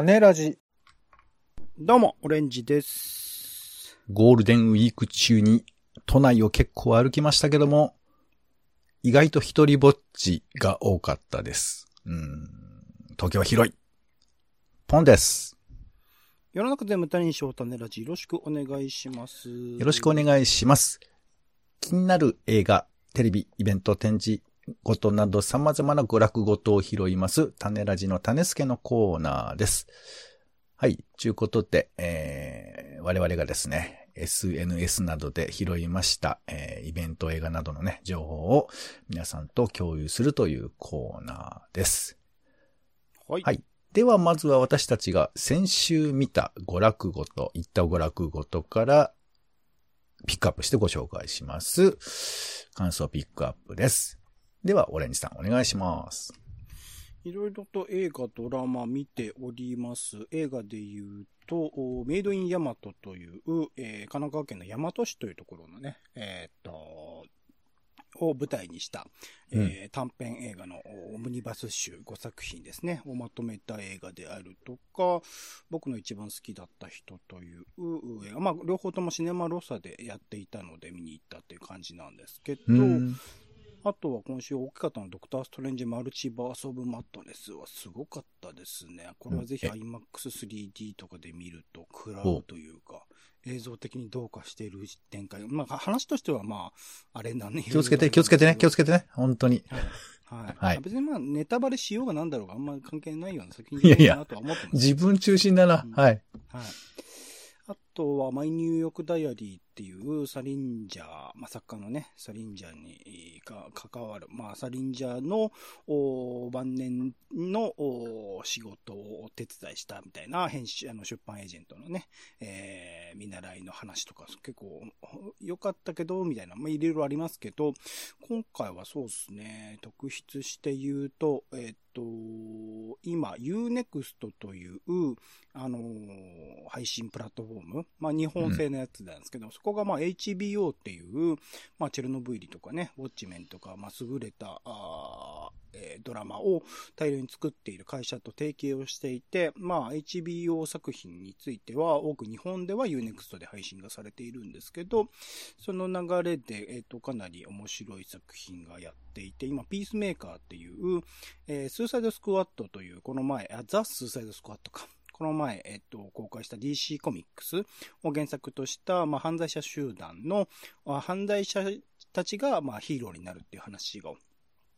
種ラジ。どうも、オレンジです。ゴールデンウィーク中に都内を結構歩きましたけども、意外と一人ぼっちが多かったです。うん。東京は広い。ポンです。世の中で無駄にしよう種ラジ、よろしくお願いします。よろしくお願いします。気になる映画、テレビ、イベント、展示、ごとなど様々な娯楽ごとを拾います、種ラジの種助のコーナーです。はい。ということで、えー、我々がですね、SNS などで拾いました、えー、イベント、映画などのね、情報を皆さんと共有するというコーナーです。はい。はい。では、まずは私たちが先週見た娯楽ごと、行った娯楽ごとから、ピックアップしてご紹介します。感想ピックアップです。では、オレンジさんお願いします。いろいろと映画、ドラマ見ております。映画で言うと、おメイドインヤマトという、えー神奈川県の大和市というところのね、えーっと、を舞台にした、えー短編映画のオムニバス集5作品ですね、をまとめた映画であるとか、僕の一番好きだった人というう映画、まあ、両方ともシネマロサでやっていたので見に行ったっていう感じなんですけど、うん。あとは今週大きかったのはドクター・ストレンジ・マルチバース・オブ・マットネスはすごかったですね。これはぜひうん IMAX3D とかで見ると食らうというか、映像的にどうかしている展開。まあ話としてはまあ、あれなんね。気をつけて、気をつけてね、気をつけてね。本当に。はい。はい。はい別にまあネタバレしようがなんだろうがあんまり関係ないような作品いやいやだなとは思ってます。自分中心だな。うんはい。はい。あとは、マイニューヨークダイアリーっていうサリンジャー、まあ、作家のね、サリンジャーにか関わる、まあ、サリンジャーのお晩年のお仕事をお手伝いしたみたいな編集、あの出版エージェントのね、えー、見習いの話とか結構良かったけど、みたいな、まあ、いろいろありますけど、今回はそうですね、特筆して言うと、えっと、今、Unext という、あのー配信プラットフォーム、まあ日本製のやつなんですけど、そこがまあ HBO っていう、まあチェルノブイリとかね、ウォッチメンとか、まあ優れた、あーえードラマを大量に作っている会社と提携をしていて、まあ HBO 作品については多く日本では Unext で配信がされているんですけど、その流れで、えっ、と、かなり面白い作品がやっていて、今、ピースメーカーっていう、えースーサイドスクワットという、この前、あザ・スーサイドスクワットか。この前、えっと、公開した DC コミックスを原作とした、まあ、犯罪者集団の、あ犯罪者たちが、まあ、ヒーローになるっていう話が、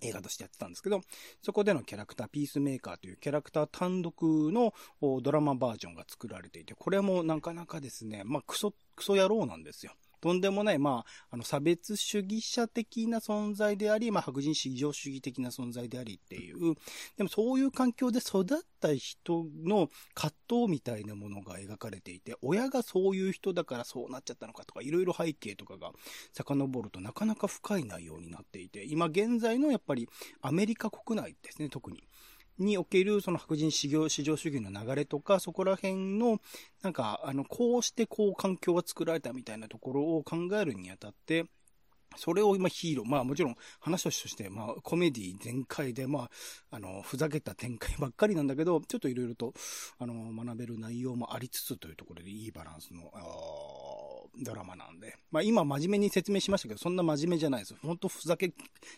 映画としてやってたんですけど、そこでのキャラクター、ピースメーカーというキャラクター単独のドラマバージョンが作られていて、これもなかなかですね、まあ、クソ、クソ野郎なんですよ。とんでもない、まあ、あの、差別主義者的な存在であり、まあ、白人至上主義的な存在でありっていう、でもそういう環境で育った人の葛藤みたいなものが描かれていて、親がそういう人だからそうなっちゃったのかとか、いろいろ背景とかが遡るとなかなか深い内容になっていて、今現在のやっぱりアメリカ国内ですね、特に。におけるその白人至上至上主義の流れとか、そこら辺の、なんか、あの、こうしてこう環境が作られたみたいなところを考えるにあたって、それを今ヒーロー、まあもちろん話として、まあコメディ全開で、まあ、あの、ふざけた展開ばっかりなんだけど、ちょっといろいろと、あの、学べる内容もありつつというところでいいバランスの、ドラマなんで。まあ今真面目に説明しましたけど、そんな真面目じゃないです。本当ふざけ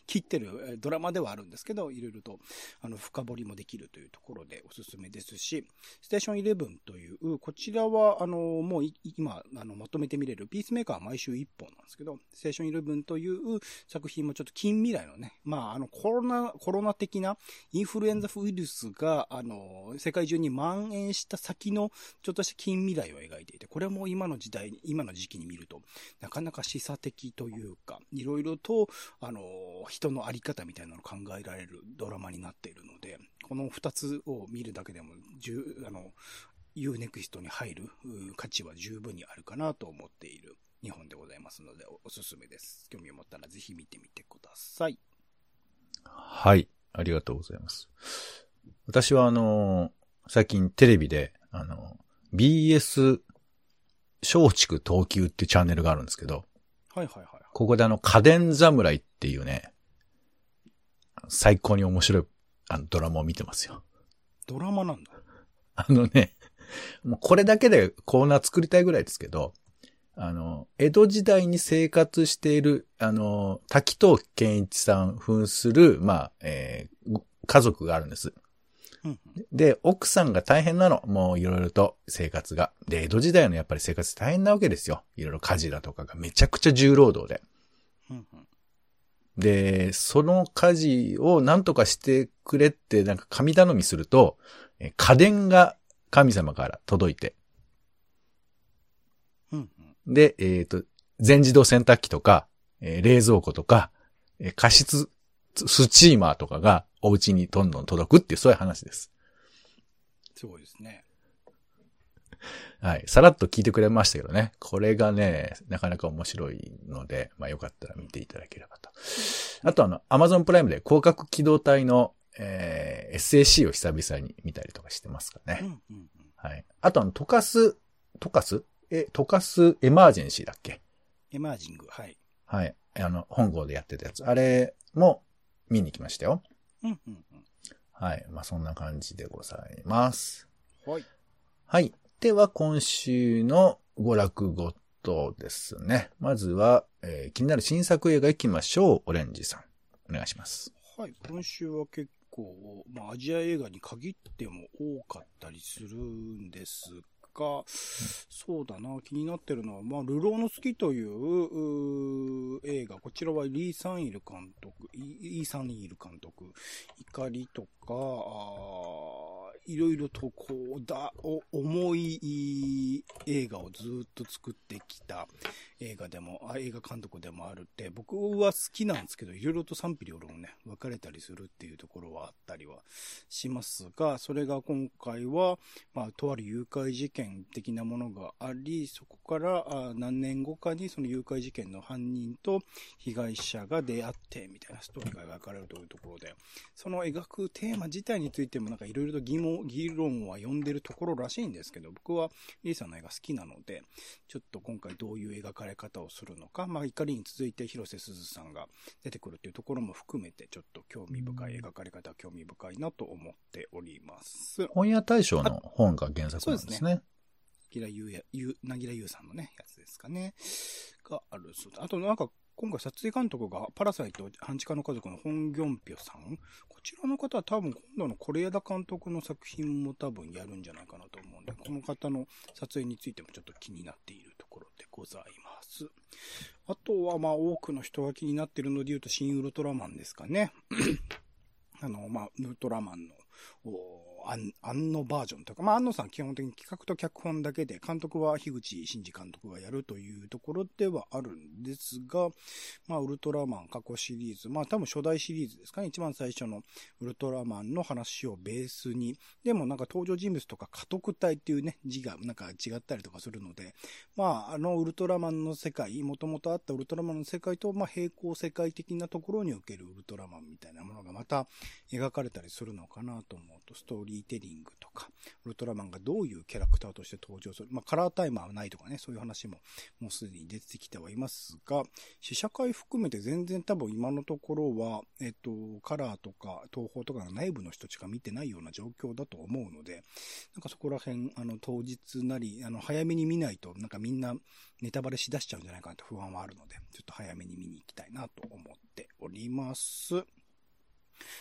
切ってるドラマではあるんですけど、いろいろと、あの、深掘りもできるというところでおすすめですし、ステーション11という、こちらは、あの、もう今、あの、まとめて見れる、ピースメーカーは毎週1本なんですけど、ステーション11という作品もちょっと近未来のね、まあ、あの、コロナ、コロナ的なインフルエンザウイルスが、あの、世界中に蔓延した先の、ちょっとした近未来を描いていて、これも今の時代、今の時期に見ると、なかなか示唆的というか、いろいろと、あの、人のあり方みたいなのを考えられるドラマになっているので、この二つを見るだけでも、じゅあの、Unext に入る価値は十分にあるかなと思っている日本でございますので、おおすすめです。興味を持ったらぜひ見てみてください。はい。ありがとうございます。私はあの最近テレビで、あの、BS 松竹東急ってチャンネルがあるんですけど、はいはいはい。ここであの、家電侍っていうね、最高に面白いあのドラマを見てますよ。ドラマなんだ。あのね、もうこれだけでコーナー作りたいぐらいですけど、あの、江戸時代に生活している、あの、滝藤健一さん扮する、まあ、えー家族があるんです。うんで、奥さんが大変なの。もういろいろと生活が。で、江戸時代のやっぱり生活大変なわけですよ。いろいろ家事だとかがめちゃくちゃ重労働で。うんうんで、その家事を何とかしてくれってなんか神頼みすると、え家電が神様から届いて。うんうんで、えっ、と、全自動洗濯機とか、えー冷蔵庫とか、えー加湿スチーマーとかがお家にどんどん届くっていうそういう話です。すごいですね。はい。さらっと聞いてくれましたけどね。これがね、なかなか面白いので、まあよかったら見ていただければと。あとあの、Amazon プライムで広角機動隊の、えー SAC を久々に見たりとかしてますからね。うんうんうんはい。あとあの、溶かす、溶かすえ、溶かすエマージェンシーだっけ？エマージング、はい。はい。あの、本郷でやってたやつ。あれも見に来ましたよ。うんうんはい。まあそんな感じでございます。うん。はい。はい。では、今週の娯楽ごとですね。まずは、えー気になる新作映画行きましょう。オレンジさん。お願いします。はい。今週は結構、まあ、アジア映画に限っても多かったりするんですが、そうだな、気になってるのは、まあ、ルローの好きというう映画、こちらはリー・サンイル監督、イー・サンイル監督、怒りとか、あいろいろとこう、だ、お、重い映画をずっと作ってきた映画でも、あ映画監督でもあるって、僕は好きなんですけど、いろいろと賛否両論ね、分かれたりするっていうところはあったりはしますが、それが今回は、まあ、とある誘拐事件的なものがあり、そこからあ何年後かにその誘拐事件の犯人と被害者が出会って、みたいなストーリーが描かれるというところで、その描くテーマ自体についてもなんかいろいろと疑問、議論は呼んでるところらしいんですけど、僕はリーさんの映画好きなので、ちょっと今回どういう描かれ方をするのか、まあ怒りに続いて広瀬すずさんが出てくるっていうところも含めて、ちょっと興味深い描かれ方、興味深いなと思っております。本屋大賞の本が原作なんですね。ギラユウや、ゆ、なぎらゆうさんのね、やつですかね。があるそうだ。あとなんか、今回撮影監督がパラサイト半地下の家族のホンギョンピョさん？こちらの方は多分今度の是枝監督の作品も多分やるんじゃないかなと思うんで、この方の撮影についてもちょっと気になっているところでございます。あとはまあ多くの人が気になっているので言うと、新ウルトラマンですかね。あの、まあ、ウルトラマンの、安安野バージョンというか、まあ、安野さん基本的に企画と脚本だけで、監督は樋口真嗣監督がやるというところではあるんですが、まあ、ウルトラマン過去シリーズ、まあ、多分初代シリーズですかね、一番最初のウルトラマンの話をベースに、でもなんか登場人物とか家督隊っていうね、字がなんか違ったりとかするので、まあ、あのウルトラマンの世界、もともとあったウルトラマンの世界と、まあ、並行世界的なところにおけるウルトラマンみたいなものがまた描かれたりするのかなと思うと、ストーリーリテリングとか、ウルトラマンがどういうキャラクターとして登場する、まあ、カラータイマーはないとかね、そういう話ももうすでに出てきてはいますが、試写会含めて全然多分今のところは、えっと、カラーとか東宝とかの内部の人しか見てないような状況だと思うので、なんかそこら辺、あの、当日なり、あの、早めに見ないと、なんかみんなネタバレしだしちゃうんじゃないかなと不安はあるので、ちょっと早めに見に行きたいなと思っております。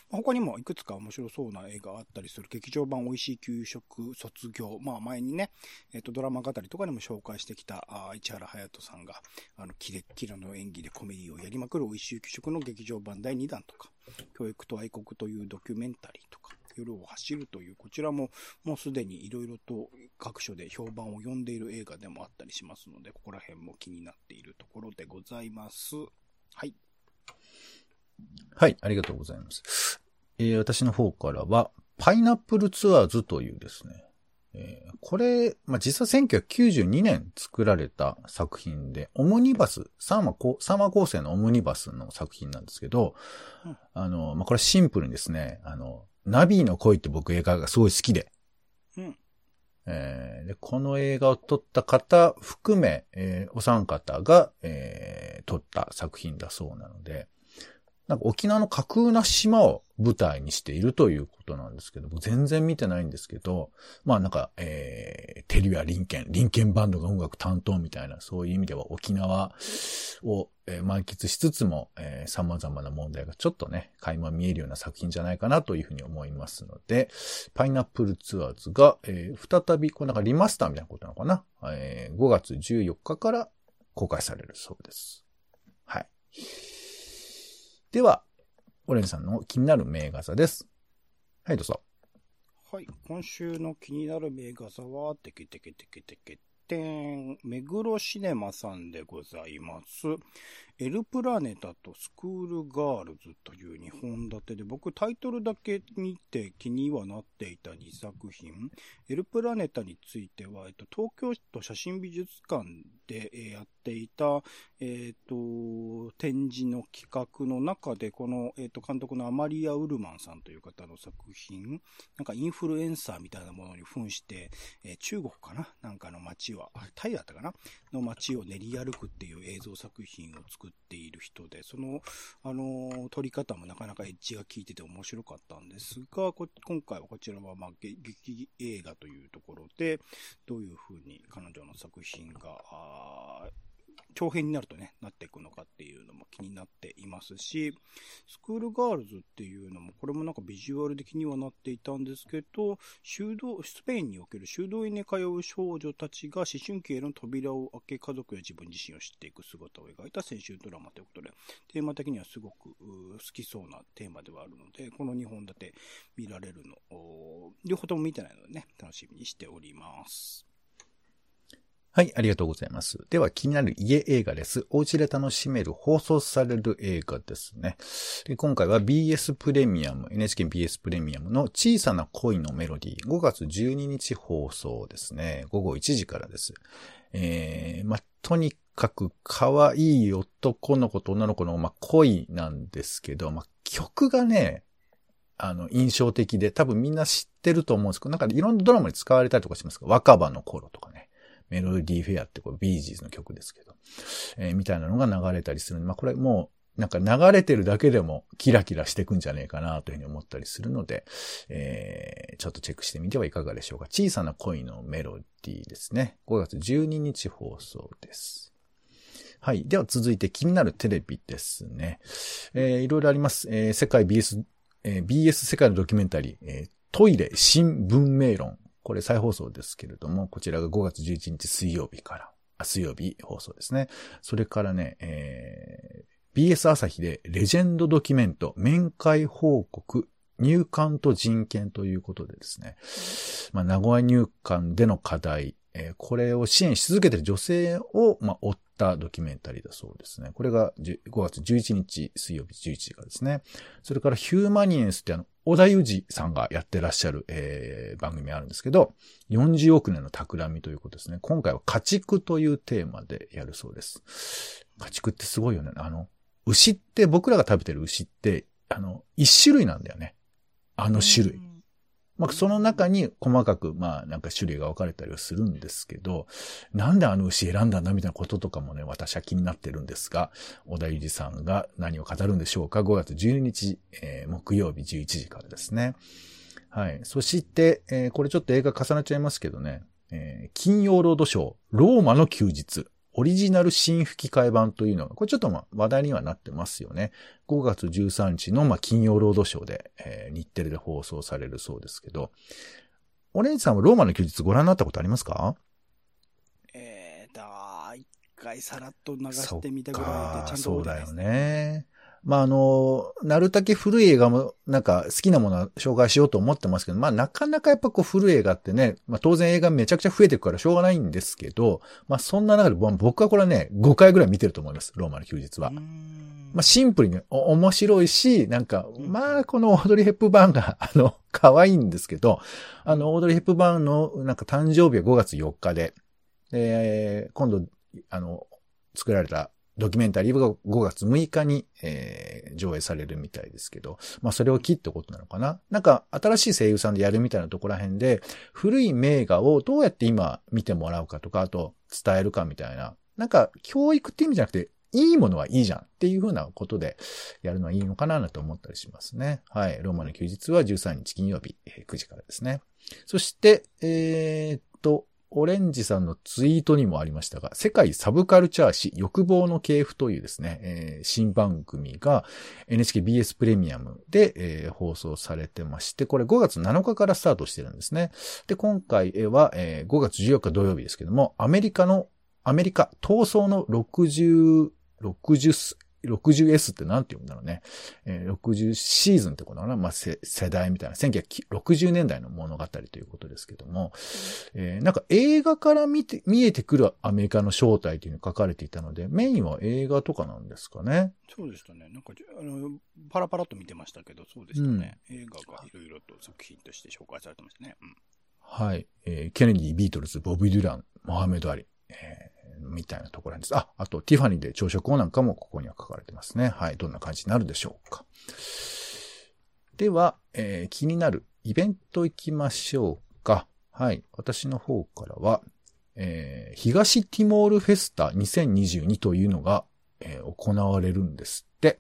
他にもいくつか面白そうな映画あったりする劇場版美味しい給食卒業。まあ前にね、えっ、とドラマ語りとかでも紹介してきた、あ市原隼人さんが、あの、キレッキラの演技でコメディをやりまくる美味しい給食の劇場版第2弾とか、教育と愛国というドキュメンタリーとか、夜を走るという、こちらももうすでに色々と各所で評判を呼んでいる映画でもあったりしますので、ここら辺も気になっているところでございます。はい。はい、ありがとうございます。えー私の方からは、パイナップルツアーズというですね、えーこれ、まあ、実は1992年作られた作品で、オムニバス、サーマコ、サーマ構成のオムニバスの作品なんですけど、うんあの、まあ、これシンプルにですね、あの、ナビーの恋って僕映画がすごい好きで、うん。えーで、この映画を撮った方含め、えーお三方が、えー撮った作品だそうなので、なんか沖縄の架空な島を舞台にしているということなんですけども、全然見てないんですけど、まあなんか、えー、テリア・リンケン、リンケンバンドが音楽担当みたいな、そういう意味では沖縄を、えー、満喫しつつも、えー、様々な問題がちょっとね、垣間見えるような作品じゃないかなというふうに思いますので、パイナップルツアーズが、えー、再び、こうなんかリマスターみたいなことなのかな、えー、5月14日から公開されるそうです。はい。では、オレンジさんの気になる名画座です。はい、どうぞ。はい、今週の気になる名画座は、てけてけてけてけてん、目黒シネマさんでございます。エルプラネタとスクールガールズという2本立てで、僕タイトルだけ見て気にはなっていた2作品。エルプラネタについては、えっと、東京都写真美術館でやっていた、えっと、展示の企画の中で、この、えっと、監督のアマリア・ウルマンさんという方の作品、なんかインフルエンサーみたいなものに扮して、えー、中国かな？なんかの街は、タイだったかな？の街を練り歩くっていう映像作品を作っている人で、その、あの、撮り方もなかなかエッジが効いてて面白かったんですが、今回はこちらは、まあ、劇映画というところで、どういう風に彼女の作品が、長編になるとね、なっていくのかっていうのも気になっていますし、スクールガールズっていうのも、これもなんかビジュアル的にはなっていたんですけど、修道、スペインにおける修道院に通う少女たちが思春期への扉を開け家族や自分自身を知っていく姿を描いた青春ドラマということで、テーマ的にはすごく好きそうなテーマではあるので、この2本立て見られるの、両方とも見てないのでね、楽しみにしております。はい、ありがとうございます。では、気になる家映画です。お家で楽しめる放送される映画ですね。で今回は BS プレミアム、NHKBS プレミアムの小さな恋のメロディー、5月12日放送ですね。午後1時からです。えー、まとにかく可愛い男の子と女の子の、ま恋なんですけど、ま曲がね、あの、印象的で、多分みんな知ってると思うんですけど、なんかいろんなドラマに使われたりとかしますか若葉の頃とかね。メロディーフェアってこれビージーズの曲ですけど、えー、みたいなのが流れたりする、まあこれもうなんか流れてるだけでもキラキラしてくんじゃねえかなというふうに思ったりするので、えー、ちょっとチェックしてみてはいかがでしょうか。小さな恋のメロディーですね。5月12日放送です。はい。では続いて気になるテレビですね。えー、いろいろあります。えー、世界 BS、えー、BS 世界のドキュメンタリー、えー、トイレ新文明論。これ再放送ですけれども、こちらが5月11日水曜日から、あ、水曜日放送ですね。それからね、えー、BS 朝日でレジェンドドキュメント、面会報告、入管と人権ということでですね、まあ、名古屋入管での課題、えー、これを支援し続けている女性を、まあ、追ったドキュメンタリーだそうですね。これが5月11日水曜日11時からですね。それからヒューマニエンスってあの、小田裕二さんがやってらっしゃる、えー、番組あるんですけど、40億年の企みということですね。今回は家畜というテーマでやるそうです。家畜ってすごいよね。あの、牛って僕らが食べてる牛って、あの、一種類なんだよね。あの種類。まあ、その中に細かく、まあ、なんか種類が分かれたりはするんですけど、なんであの牛選んだんだみたいなこととかもね、私は気になってるんですが、小田裕二さんが何を語るんでしょうか ?5 月12日、えー、木曜日11時からですね。はい。そして、えー、これちょっと映画重ねちゃいますけどね、えー、金曜ロードショー、ローマの休日。オリジナル新吹き替え版というのが、これちょっとまあ話題にはなってますよね。5月13日のまあ金曜ロードショーで、えー、日テレで放送されるそうですけど、オレンジさんはローマの休日ご覧になったことありますか？えーと、一回さらっと流してみたぐらいでちゃんとそうだよね。まあ、あの、なるだけ古い映画も、なんか好きなものは紹介しようと思ってますけど、まあ、なかなかやっぱこう古い映画ってね、まあ、当然映画めちゃくちゃ増えていくからしょうがないんですけど、まあ、そんな中で僕はこれはね、5回ぐらい見てると思います。ローマの休日は。まあ、シンプルに面白いし、なんか、まあ、このオードリー・ヘップバーンが、あの、可愛いんですけど、あの、オードリー・ヘップバーンの、なんか誕生日は5月4日で、で、今度、あの、作られたドキュメンタリーが5月6日に、えー、上映されるみたいですけど、まあそれを切ってことなのかななんか新しい声優さんでやるみたいなところら辺で、古い名画をどうやって今見てもらうかとか、あと伝えるかみたいな。なんか教育って意味じゃなくて、いいものはいいじゃんっていうふうなことでやるのはいいのかなと思ったりしますね。はい。ローマの休日は13日金曜日、えー、9時からですね。そして、えー、っと、オレンジさんのツイートにもありましたが、世界サブカルチャー誌欲望の系譜というですね、えー、新番組が NHKBS プレミアムで、えー、放送されてまして、これ5月7日からスタートしてるんですね。で、今回は、えー、5月14日土曜日ですけども、アメリカの、アメリカ闘争の60、60 60S って何て言うんだろうね。えー、60シーズンってことかなまあ、世代みたいな。1960年代の物語ということですけども、えー、なんか映画から見て、見えてくるアメリカの正体というのが書かれていたので、メインは映画とかなんですかね。そうでしたね。なんか、あの、パラパラと見てましたけど、そうでしたね。うん、映画がいろいろと作品として紹介されてましたね。うん、はい。えー、ケネディ、ビートルズ、ボブ・デュラン、モハメド・アリ。えーみたいなところなんです。あ、あと、ティファニーで朝食をなんかもここには書かれてますね。はい。どんな感じになるでしょうか。では、えー、気になるイベント行きましょうか。はい。私の方からは、えー、東ティモールフェスタ2022というのが、えー、行われるんですって。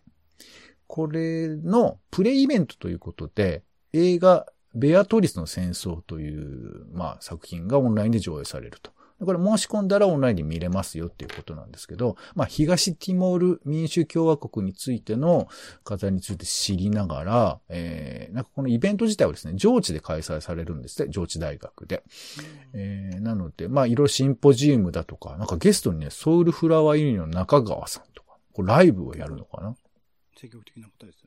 これのプレイイベントということで、映画ベアトリスの戦争という、まあ、作品がオンラインで上映されると。これ申し込んだらオンラインで見れますよっていうことなんですけど、まあ、東ティモール民主共和国についての方について知りながら、えー、なんかこのイベント自体はですね、上智で開催されるんですね、上智大学で。えー、なので、まあ、いろいろシンポジウムだとか、なんかゲストにね、ソウルフラワーユニの中川さんとか、こライブをやるのかな。積極的な方です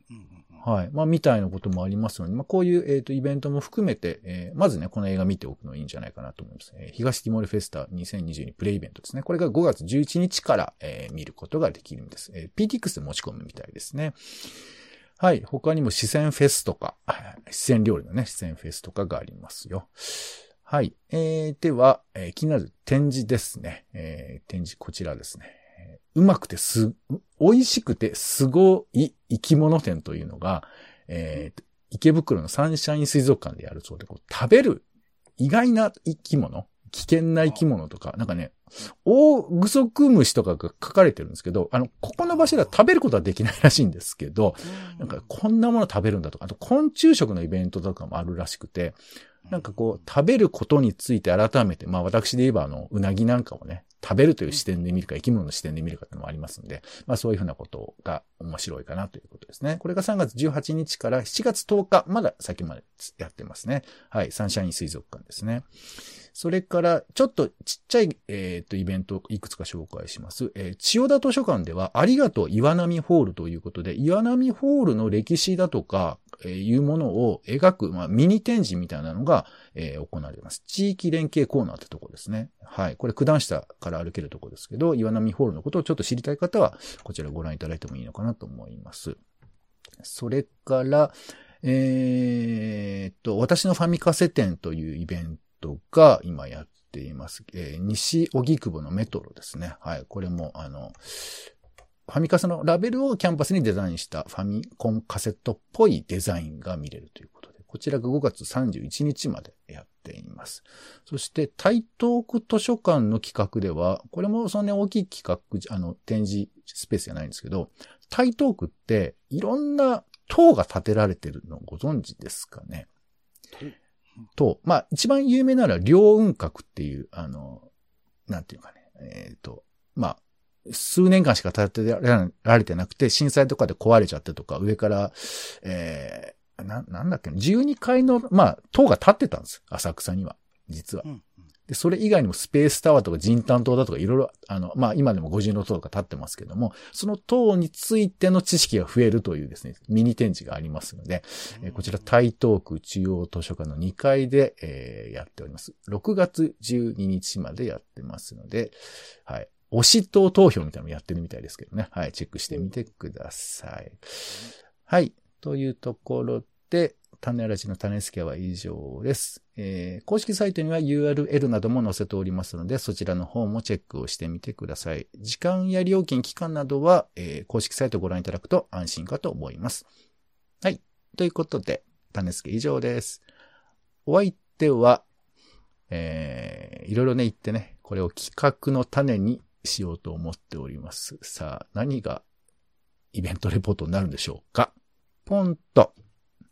はい。まあ、みたいなこともありますので、まあ、こういう、えっ、ー、と、イベントも含めて、えー、まずね、この映画見ておくのいいんじゃないかなと思います。えー、東ティモールフェスタ2022プレイイベントですね。これが5月11日から、えー、見ることができるんです。えー、PTX で持ち込むみたいですね。はい。他にも四川フェスとか、四川料理のね、四川フェスとかがありますよ。はい。えー、では、えー、気になる展示ですね。えー、展示こちらですね。うまくてす、美味しくてすごい生き物展というのが、えー、池袋のサンシャイン水族館でやるそうで、こう食べる意外な生き物、危険な生き物とか、なんかね、大グソクムシとかが書かれてるんですけど、あの、ここの場所では食べることはできないらしいんですけど、なんかこんなもの食べるんだとか、あと昆虫食のイベントとかもあるらしくて、なんかこう、食べることについて改めて、まあ私で言えばあの、うなぎなんかをね、食べるという視点で見るか、生き物の視点で見るかっていうのもありますんで、まあそういうふうなことが面白いかなということですね。これが3月18日から7月10日、まだ先までやってますね。はい、サンシャイン水族館ですね。それから、ちょっとちっちゃい、えっ、ー、と、イベントをいくつか紹介します。えー、千代田図書館では、ありがとう岩波ホールということで、岩波ホールの歴史だとか、えー、いうものを描く、まあ、ミニ展示みたいなのが、えー、行われます。地域連携コーナーってとこですね。はい。これ、九段下から歩けるとこですけど、岩波ホールのことをちょっと知りたい方は、こちらご覧いただいてもいいのかなと思います。それから、えー、っと、私のファミカセ展というイベントトが今やっています。えー、西荻窪のメトロですね。はい。これも、あの、ファミカセのラベルをキャンパスにデザインしたファミコンカセットっぽいデザインが見れるということで、こちらが5月31日までやっています。そして、台東区図書館の企画では、これもそんな大きい企画、あの、展示スペースじゃないんですけど、台東区っていろんな塔が建てられてるのご存知ですかね？と、まあ、一番有名なのは、両雲閣っていう、あの、なんていうかね、えっ、ー、と、まあ、数年間しか建てられてなくて、震災とかで壊れちゃってとか、上から、えー、な、なんだっけ、12階の、まあ、塔が建ってたんです。浅草には。実は。うんで、それ以外にもスペースタワーとか人担当だとかいろいろ、あの、まあ今でも50の塔とか立ってますけども、その塔についての知識が増えるというですね、ミニ展示がありますので、えこちら台東区中央図書館の2階で、えー、やっております。6月12日までやってますので、はい。推し党投票みたいなのやってるみたいですけどね。はい。チェックしてみてください。はい。というところで、種ラジの種付けは以上です。えー、公式サイトには URL なども載せておりますので、そちらの方もチェックをしてみてください。時間や料金、期間などは、えー、公式サイトをご覧いただくと安心かと思います。はい。ということで、種付け以上です。お相手は、えー、いろいろね言ってね、これを企画の種にしようと思っております。さあ、何がイベントレポートになるんでしょうかポンと、